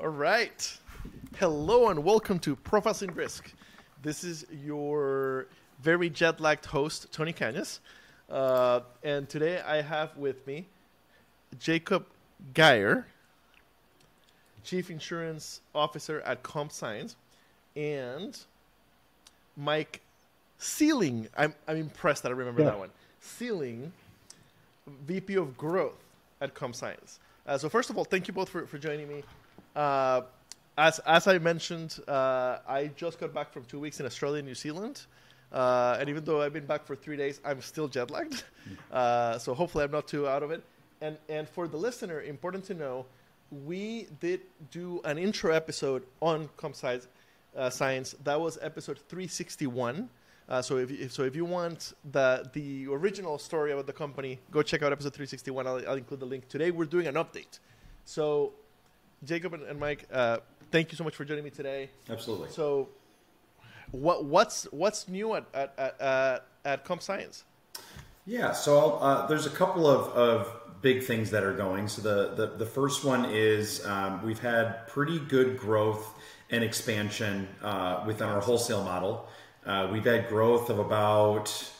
All right. Hello and welcome to Profiles in Risk. This is your very jet lagged host, Tony Cañas. Uh, and today I have with me Jacob Geyer, Chief Insurance Officer at CompScience, and Mike Seling. I'm, I'm impressed that I remember Yeah. that one. Seling, VP of Growth at CompScience. Uh, so first of all, thank you both for, for joining me. Uh, as, as I mentioned, uh, I just got back from two weeks in Australia and New Zealand. Uh, and even though I've been back for three days, I'm still jet lagged. Uh, so hopefully I'm not too out of it. And, and for the listener, important to know, we did do an intro episode on CompScience uh, Science. That was episode 361. Uh, so if, if so, if you want the the original story about the company, go check out episode 361. I'll, I'll include the link. Today we're doing an update. So, Jacob and, and Mike, uh, thank you so much for joining me today. Absolutely. So, what what's what's new at at at, at, at Comp Science? Yeah, so uh, there's a couple of, of big things that are going. So the, the, the first one is um, we've had pretty good growth and expansion uh, within our wholesale model. Uh, we've had growth of about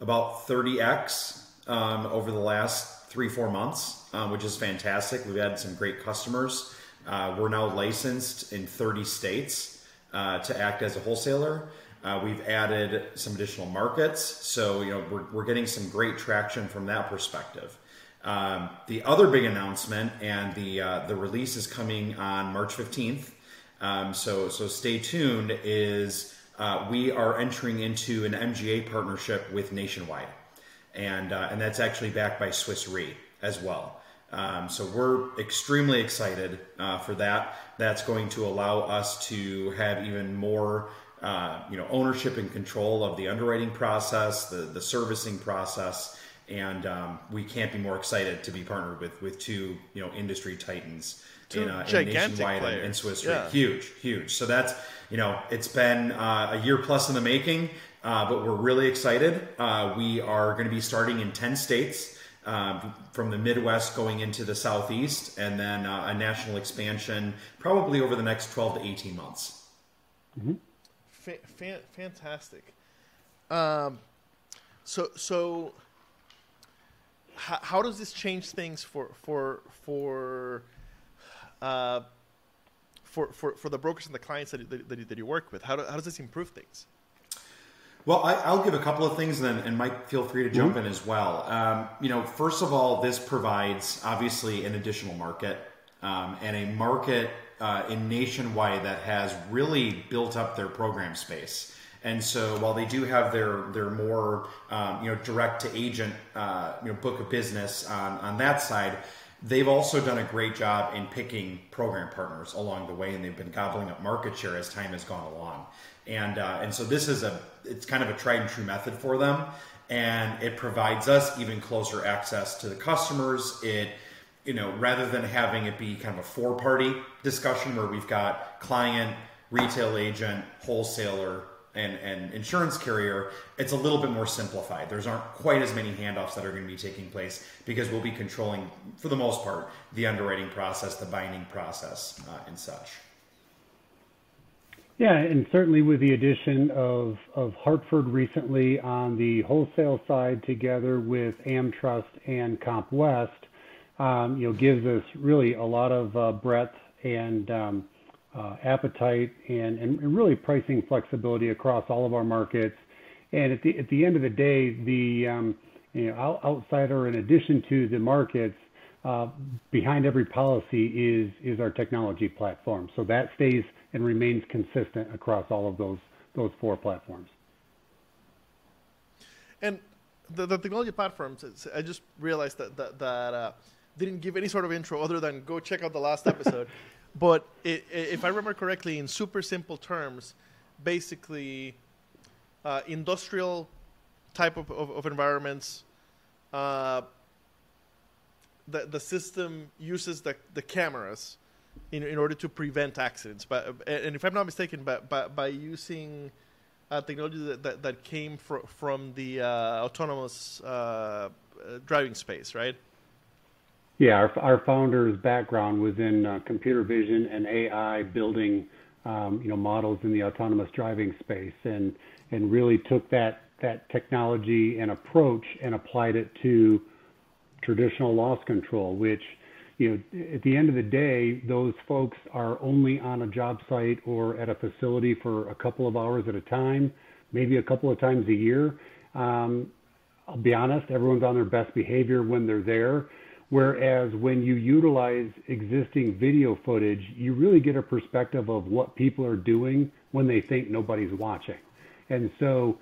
about 30x um, over the last three four months, uh, which is fantastic. We've had some great customers. Uh, we're now licensed in 30 states uh, to act as a wholesaler. Uh, we've added some additional markets, so you know we're, we're getting some great traction from that perspective. Um, the other big announcement and the uh, the release is coming on March 15th. Um, so so stay tuned. Is uh, we are entering into an MGA partnership with Nationwide, and uh, and that's actually backed by Swiss Re as well. Um, so we're extremely excited uh, for that. That's going to allow us to have even more, uh, you know, ownership and control of the underwriting process, the the servicing process, and um, we can't be more excited to be partnered with with two, you know, industry titans Two in, uh, in gigantic Nationwide and, players. Swiss. Yeah. Huge, huge. So that's you know, it's been uh, a year plus in the making, uh, but we're really excited. Uh, we are going to be starting in ten states. Um, from the Midwest going into the Southeast, and then uh, a national expansion probably over the next 12 to 18 months. Fa- fan- fantastic. Um, so so how, how does this change things for for for uh, for, for, for the brokers and the clients that, you- that, that, you, that you work with? How, do, how does this improve things? Well, I, I'll give a couple of things, and then and Mike, feel free to jump in as well. Um, you know, first of all, this provides obviously an additional market um, and a market uh, in Nationwide that has really built up their program space. And so, while they do have their their more um, you know direct to agent uh, you know book of business on on that side, they've also done a great job in picking program partners along the way, and they've been gobbling up market share as time has gone along. And uh, and so this is a it's kind of a tried and true method for them, and it provides us even closer access to the customers. It you know rather than having it be kind of a four party discussion where we've got client, retail agent, wholesaler, and, and insurance carrier, it's a little bit more simplified. There's aren't quite as many handoffs that are going to be taking place because we'll be controlling, for the most part, the underwriting process, the binding process, uh, and such. Yeah, and certainly with the addition of, of Hartford recently on the wholesale side, together with AmTrust and CompWest, um, you know, gives us really a lot of uh, breadth and um, uh, appetite and, and, really pricing flexibility across all of our markets. And at the at the end of the day, the um, you know out, outside or in addition to the markets, uh, behind every policy is is our technology platform. So that stays and remains consistent across all of those those four platforms. And the, the technology platforms, it's, I just realized that that, that uh, didn't give any sort of intro other than go check out the last episode. but it, if I remember correctly, in super simple terms, basically, uh, industrial type of, of, of environments, uh, the the system uses the the cameras in in order to prevent accidents. But and if I'm not mistaken, by by, by using uh, technology that, that, that came fr- from the uh, autonomous uh, uh, driving space, right? Yeah, our, our founder's background was in uh, computer vision and AI, building um, you know models in the autonomous driving space, and and really took that that technology and approach and applied it to traditional loss control, which you know at the end of the day, those folks are only on a job site or at a facility for a couple of hours at a time, maybe a couple of times a year. Um, I'll be honest, everyone's on their best behavior when they're there Whereas when you utilize existing video footage, you really get a perspective of what people are doing when they think nobody's watching. And so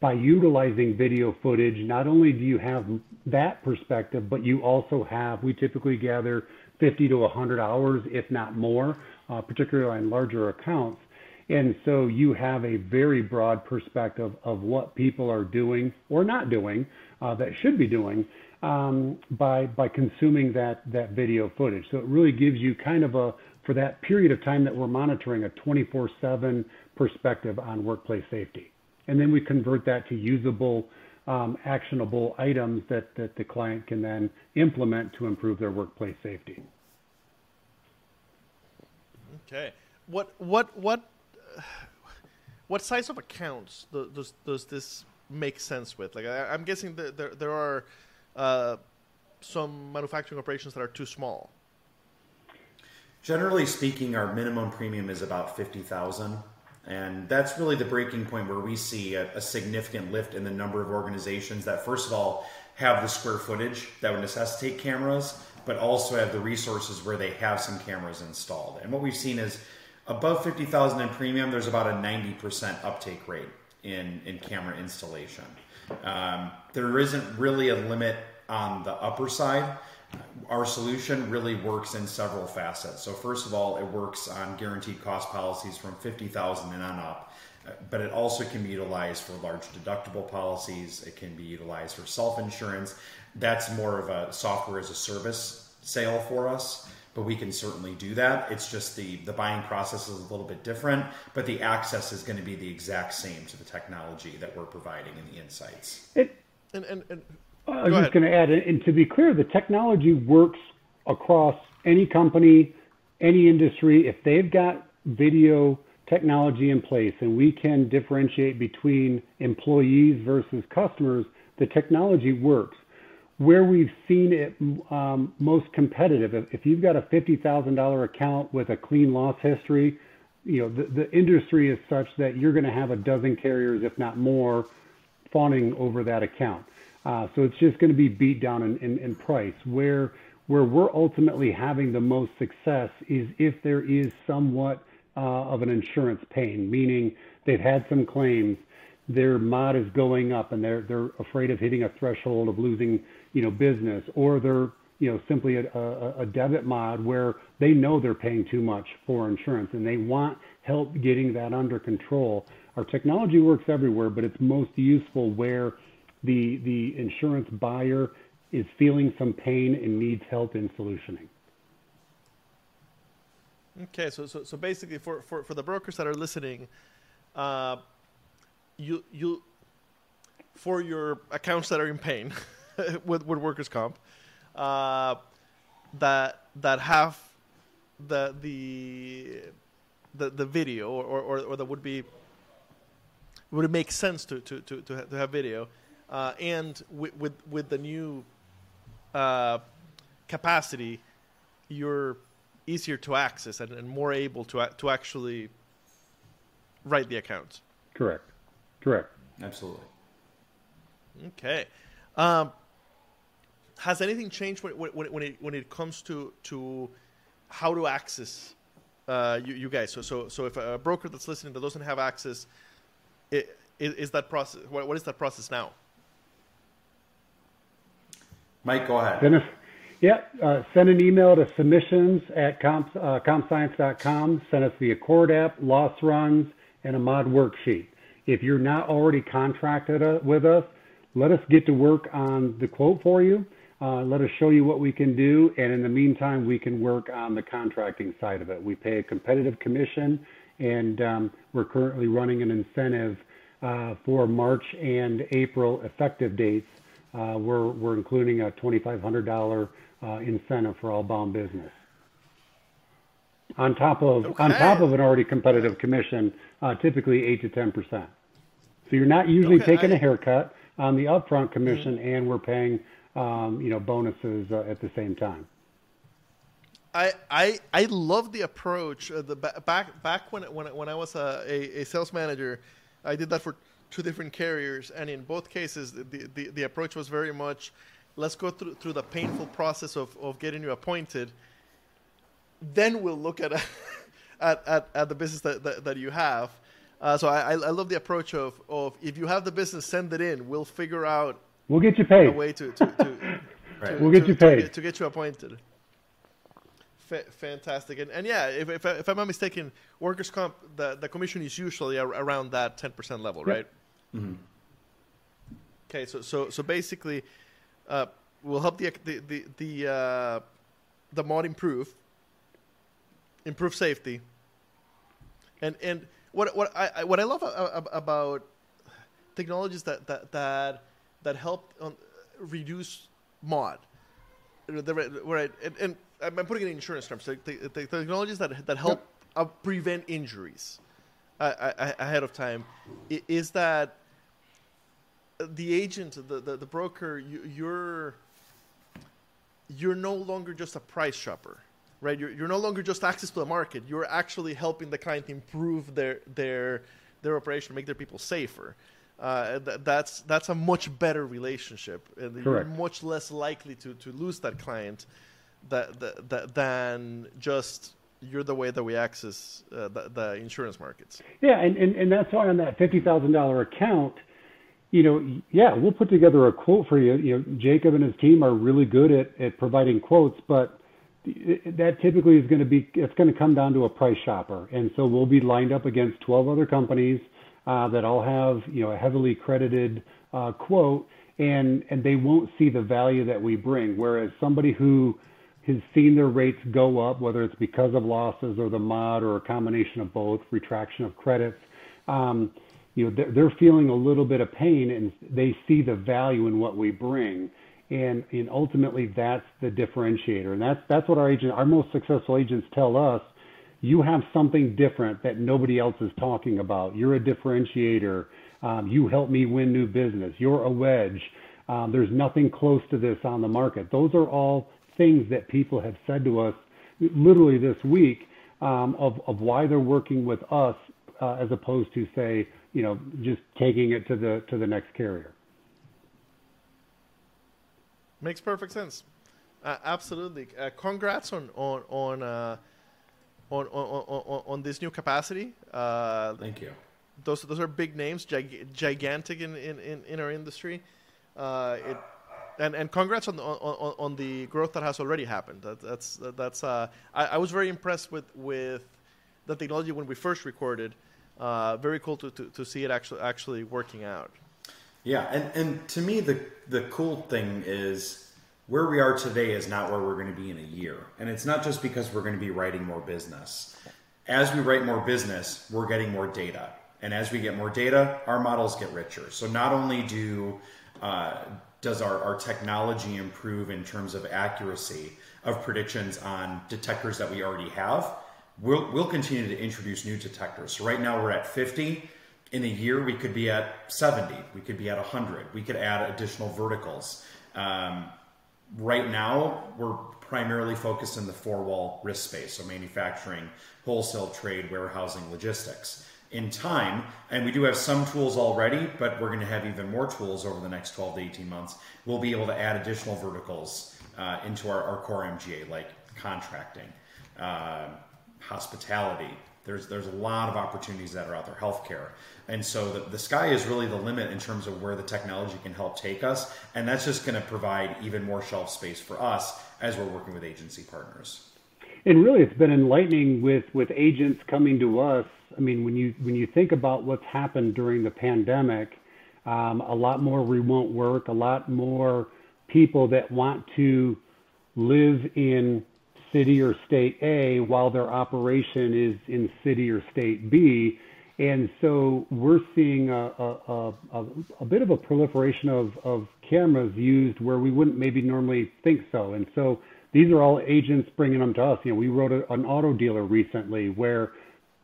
by utilizing video footage, not only do you have that perspective, but you also have, we typically gather 50 to 100 hours, if not more, uh, particularly on larger accounts. And so you have a very broad perspective of what people are doing or not doing uh, that should be doing um, by by consuming that that video footage. So it really gives you kind of a for that period of time that we're monitoring a 24/7 perspective on workplace safety, and then we convert that to usable, um, actionable items that that the client can then implement to improve their workplace safety. Okay, what what what what size of accounts does does this make sense with? Like I, am guessing that there there are uh, some manufacturing operations that are too small? Generally speaking, our minimum premium is about fifty thousand, and that's really the breaking point where we see a, a, significant lift in the number of organizations that, first of all, have the square footage that would necessitate cameras, but also have the resources where they have some cameras installed. And what we've seen is above fifty thousand in premium, there's about a ninety percent uptake rate in in camera installation. Um, there isn't really a limit on the upper side. Our solution really works in several facets. So first of all, it works on guaranteed cost policies from 50,000 and on up, but it also can be utilized for large deductible policies. It can be utilized for self-insurance. That's more of a software as a service sale for us but we can certainly do that. It's just the the buying process is a little bit different, but the access is going to be the exact same to the technology that we're providing and the insights. It, and, and, and I was just going to add, and to be clear, the technology works across any company, any industry. If they've got video technology in place and we can differentiate between employees versus customers, the technology works where we've seen it um, most competitive, if, if you've got a $50,000 account with a clean loss history, you know, the, the industry is such that you're going to have a dozen carriers, if not more, fawning over that account. Uh, so it's just going to be beat down in, in, in price. Where where we're ultimately having the most success is if there is somewhat uh, of an insurance pain, meaning they've had some claims, their mod is going up, and they're they're afraid of hitting a threshold of losing you know, business, or they're, you know, simply a, a, a debit mod where they know they're paying too much for insurance and they want help getting that under control. Our technology works everywhere, but it's most useful where the the insurance buyer is feeling some pain and needs help in solutioning. Okay, so so, so basically, for, for, for the brokers that are listening, uh, you you for your accounts that are in pain, with, with workers' comp uh, that that have the the the, the video or, or, or that would be would it make sense to to, to, to have video uh, and with, with, with the new uh, capacity you're easier to access and, and more able to to actually write the accounts correct correct absolutely okay um, has anything changed when, when, when, it, when it comes to, to how to access uh, you, you, guys? So, so, so if a broker that's listening that doesn't have access, it, is that process? What, what is that process now? Mike, go ahead. Dennis, yeah, uh, send an email to submissions at comp, uh, compscience.com. Send us the ACORD app, loss runs, and a mod worksheet. If you're not already contracted uh, with us, let us get to work on the quote for you. Uh, let us show you what we can do, and in the meantime, we can work on the contracting side of it. We pay a competitive commission, and um, we're currently running an incentive uh, for March and April effective dates. Uh, we're, we're including a $2,500 uh, incentive for all bound business. On top of okay. on top of an already competitive commission, uh, typically eight to ten percent. So you're not usually okay, taking I, a haircut on the upfront commission, mm-hmm. and we're paying um, you know bonuses uh, at the same time. I, I, I love the approach. Uh, the back back when when when I was a, a, a, sales manager, I did that for two different carriers, and in both cases, the, the, the approach was very much, let's go through through the painful process of, of getting you appointed. Then we'll look at at, at, at the business that, that, that you have. Uh, so I, I love the approach of, of if you have the business, send it in. We'll figure out. We'll get you paid. A way to, to, to, right. to we'll get you paid to get, to get you appointed. F- fantastic, and, and yeah, if, if, if, I'm not mistaken, workers' comp the, the commission is usually around that 10% level, yep. right? Mm-hmm. Okay, so so so basically, uh, we'll help the the the the, uh, the mod improve, improve safety, and and what what I what I love about technologies that that that that help on, reduce mod, right? And, and, I'm putting it in insurance terms. The, the, the technologies that that help yep. uh, prevent injuries uh, ahead of time is that the agent, the the, the broker, you, you're you're no longer just a price shopper right? You're, you're no longer just access to the market. You're actually helping the client improve their their their operation, make their people safer. Uh, th- that's that's a much better relationship, and Correct. you're much less likely to, to lose that client that, that, that, than just you're the way that we access uh, the, the, insurance markets. Yeah, and, and, and that's why on that fifty thousand dollar account, you know, yeah, we'll put together a quote for you. You know, Jacob and his team are really good at, at providing quotes, but that typically is going to be it's going to come down to a price shopper, and so we'll be lined up against 12 other companies uh, that all have you know a heavily credited uh, quote, and and they won't see the value that we bring. Whereas somebody who has seen their rates go up, whether it's because of losses or the mod or a combination of both, retraction of credits. Um, you know, they're, feeling a little bit of pain and they see the value in what we bring. And and ultimately that's the differentiator. And that's that's what our agent our most successful agents tell us you have something different that nobody else is talking about. You're a differentiator. Um, you help me win new business. You're a wedge. Um, there's nothing close to this on the market. Those are all things that people have said to us literally this week um, of, of why they're working with us uh, as opposed to say you know just taking it to the to the next carrier Makes perfect sense. Uh, absolutely. Uh, congrats on on on, uh, on, on, on on this new capacity. Uh, Thank you. Those those are big names, gig, gigantic in, in, in, our industry. Uh, it and and congrats on the on, on the growth that has already happened. That, that's that's uh, I, I, was very impressed with with the technology when we first recorded. very cool to, to, to see it actually actually working out. Yeah, and, and to me, the the cool thing is where we are today is not where we're going to be in a year, and it's not just because we're going to be writing more business. As we write more business, we're getting more data, and as we get more data, our models get richer. So not only do uh, does our, our technology improve in terms of accuracy of predictions on detectors that we already have, we'll, we'll continue to introduce new detectors. So right now we're at 50 in a year we could be at 70 we could be at 100 we could add additional verticals. Um, right now we're primarily focused in the four wall risk space so manufacturing wholesale trade warehousing logistics in time and we do have some tools already but we're going to have even more tools over the next 12 to 18 months we'll be able to add additional verticals uh, into our, our, core mga like contracting uh, hospitality there's there's a lot of opportunities that are out there, healthcare, and so the, the sky is really the limit in terms of where the technology can help take us, and that's just going to provide even more shelf space for us as we're working with agency partners. And really, it's been enlightening with with agents coming to us. I mean, when you when you think about what's happened during the pandemic, um, a lot more remote work, a lot more people that want to live in city or state A while their operation is in city or state B. And so we're seeing a, a, a, a bit of a proliferation of, of cameras used where we wouldn't maybe normally think so. And so these are all agents bringing them to us. You know, we wrote a, an auto dealer recently where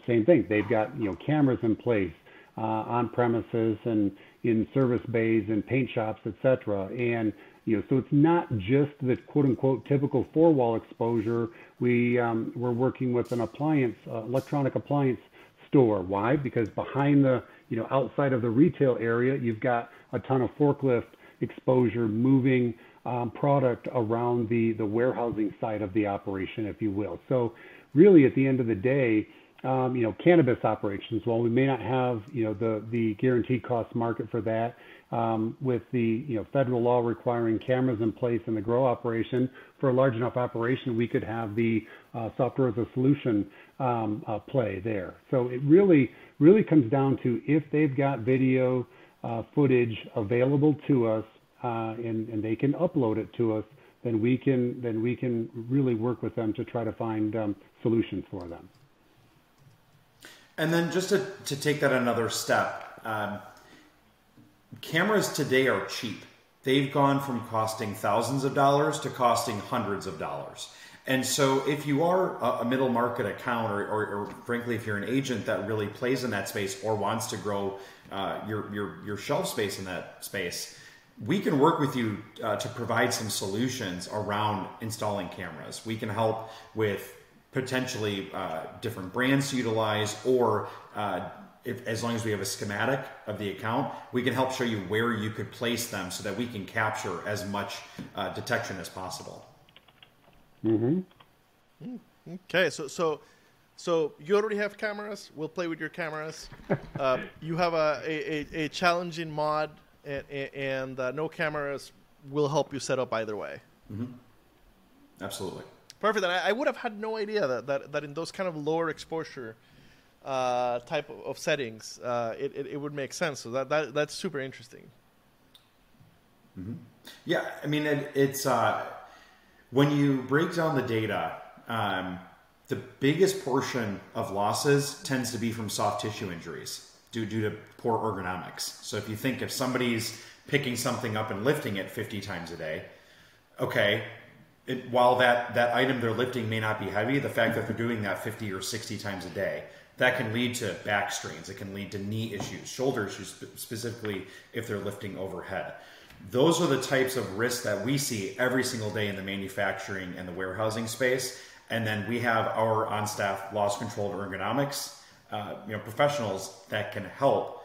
same thing. They've got you know cameras in place uh, on premises and in service bays and paint shops, etc. And you know, so it's not just the quote unquote typical four wall exposure. We um, we're working with an appliance, uh, electronic appliance store. Why? Because behind the you know outside of the retail area, you've got a ton of forklift exposure moving um, product around the the warehousing side of the operation, if you will. So really, at the end of the day, um, you know, cannabis operations, while we may not have, you know, the, the guaranteed cost market for that, um, with the, you know, federal law requiring cameras in place in the grow operation, for a large enough operation, we could have the uh, software as a solution um, uh, play there. So it really, really comes down to if they've got video uh, footage available to us uh, and, and they can upload it to us, then we can, then we can really work with them to try to find um, solutions for them. And then just to, to take that another step, um, cameras today are cheap. They've gone from costing thousands of dollars to costing hundreds of dollars. And so, if you are a middle market account, or, or, or, frankly, if you're an agent that really plays in that space or wants to grow uh, your, your, your shelf space in that space, we can work with you uh, to provide some solutions around installing cameras. We can help with potentially uh, different brands to utilize, or uh, if, as long as we have a schematic of the account, we can help show you where you could place them so that we can capture as much uh, detection as possible. Mm-hmm. Okay, so so so you already have cameras. We'll play with your cameras. Uh, you have a, a, a, challenging mod, and, and uh, no cameras will help you set up either way. Mm-hmm. Absolutely. Perfect. And I, I, would have had no idea that, that, that in those kind of lower exposure uh, type of, of settings, uh, it, it, it, would make sense. So that, that that's super interesting. Mm-hmm. Yeah, I mean, it, it's uh, when you break down the data, um, the biggest portion of losses tends to be from soft tissue injuries due, due to poor ergonomics. So if you think if somebody's picking something up and lifting it 50 times a day, okay, it, while that, that item they're lifting may not be heavy, the fact that they're doing that 50 or 60 times a day, that can lead to back strains. It can lead to knee issues, shoulder issues, specifically if they're lifting overhead. Those are the types of risks that we see every single day in the manufacturing and the warehousing space. And then we have our on-staff loss controlled ergonomics, uh, you know, professionals that can help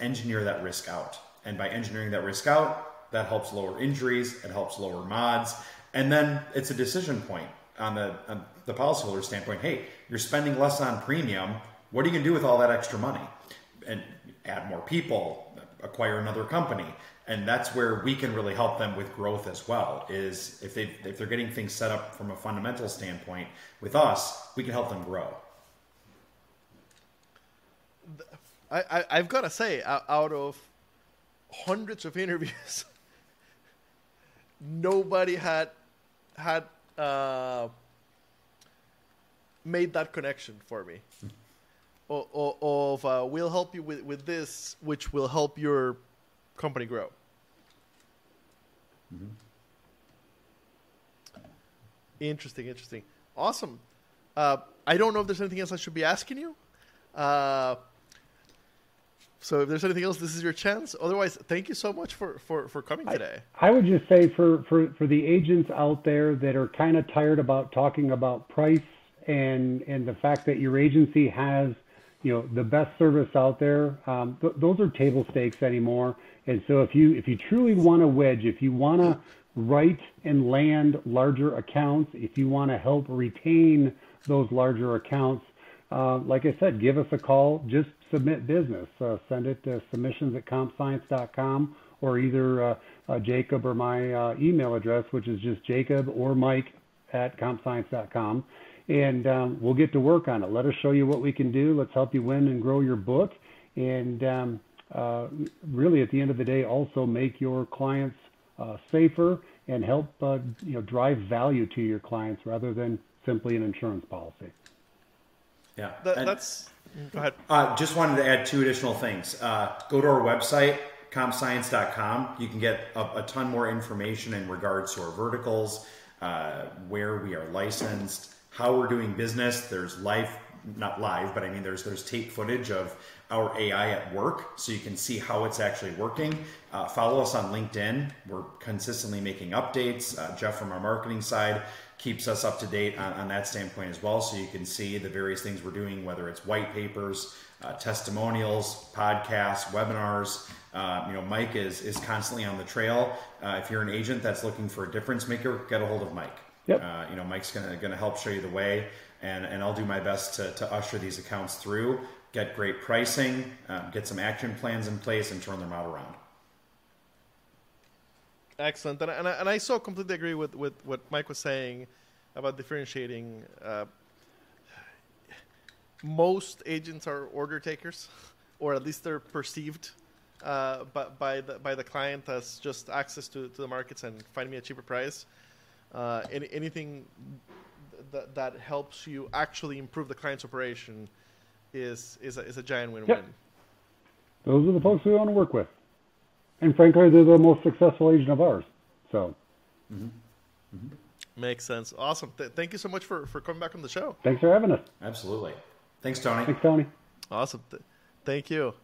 engineer that risk out. And by engineering that risk out, that helps lower injuries, it helps lower mods, and then it's a decision point on the, on the policyholder standpoint. Hey, you're spending less on premium. What are you going to do with all that extra money? And add more people, acquire another company. And that's where we can really help them with growth as well. Is if they if they're getting things set up from a fundamental standpoint with us, we can help them grow. I, I have got to say, out of hundreds of interviews, nobody had had uh, made that connection for me. o- of uh, we'll help you with, with this, which will help your company grow. Mm-hmm. Interesting, interesting, awesome. Uh, I don't know if there's anything else I should be asking you. Uh, so if there's anything else, this is your chance. Otherwise, thank you so much for, for, for coming today. I, I would just say for, for, for the agents out there that are kind of tired about talking about price and and the fact that your agency has you know the best service out there, um, th- those are table stakes anymore. And so if you if you truly want to wedge, if you want to write and land larger accounts, if you want to help retain those larger accounts, uh, like I said, give us a call. Just submit business. Uh, send it to submissions at compscience.com or either uh, uh, Jacob or my uh, email address, which is just Jacob or Mike at compscience.com. And um, we'll get to work on it. Let us show you what we can do. Let's help you win and grow your book. And um, uh, really, at the end of the day, also make your clients uh, safer and help uh, you know drive value to your clients rather than simply an insurance policy. Yeah, that, that's Go ahead. Uh, just wanted to add two additional things. Uh, go to our website, compscience.com. You can get a, a ton more information in regards to our verticals, uh, where we are licensed, how we're doing business. There's live, not live, but I mean there's there's tape footage of our AI at work, so you can see how it's actually working. Uh, follow us on LinkedIn. We're consistently making updates. Uh, Jeff from our marketing side keeps us up to date on, on, that standpoint as well, so you can see the various things we're doing, whether it's white papers, uh, testimonials, podcasts, webinars. Uh, you know, Mike is is constantly on the trail. Uh, if you're an agent that's looking for a difference maker, get a hold of Mike. Yep. Uh, you know, Mike's gonna gonna help show you the way, and and I'll do my best to, to usher these accounts through, get great pricing, uh, get some action plans in place, and turn them out around. Excellent, and, and, I, and I so completely agree with, with what Mike was saying about differentiating. Uh, most agents are order takers, or at least they're perceived uh, by, by, the, by the client as just access to, to the markets and find me a cheaper price. Uh, any, anything that, that helps you actually improve the client's operation is, is, a, is a giant win-win. Yep. Those are the folks we want to work with. And frankly, they're the most successful agent of ours. So. Mm-hmm. Mm-hmm. Makes sense. Awesome. Th- thank you so much for, for coming back on the show. Thanks for having us. Absolutely. Thanks, Tony. Thanks, Tony. Awesome. Th- thank you.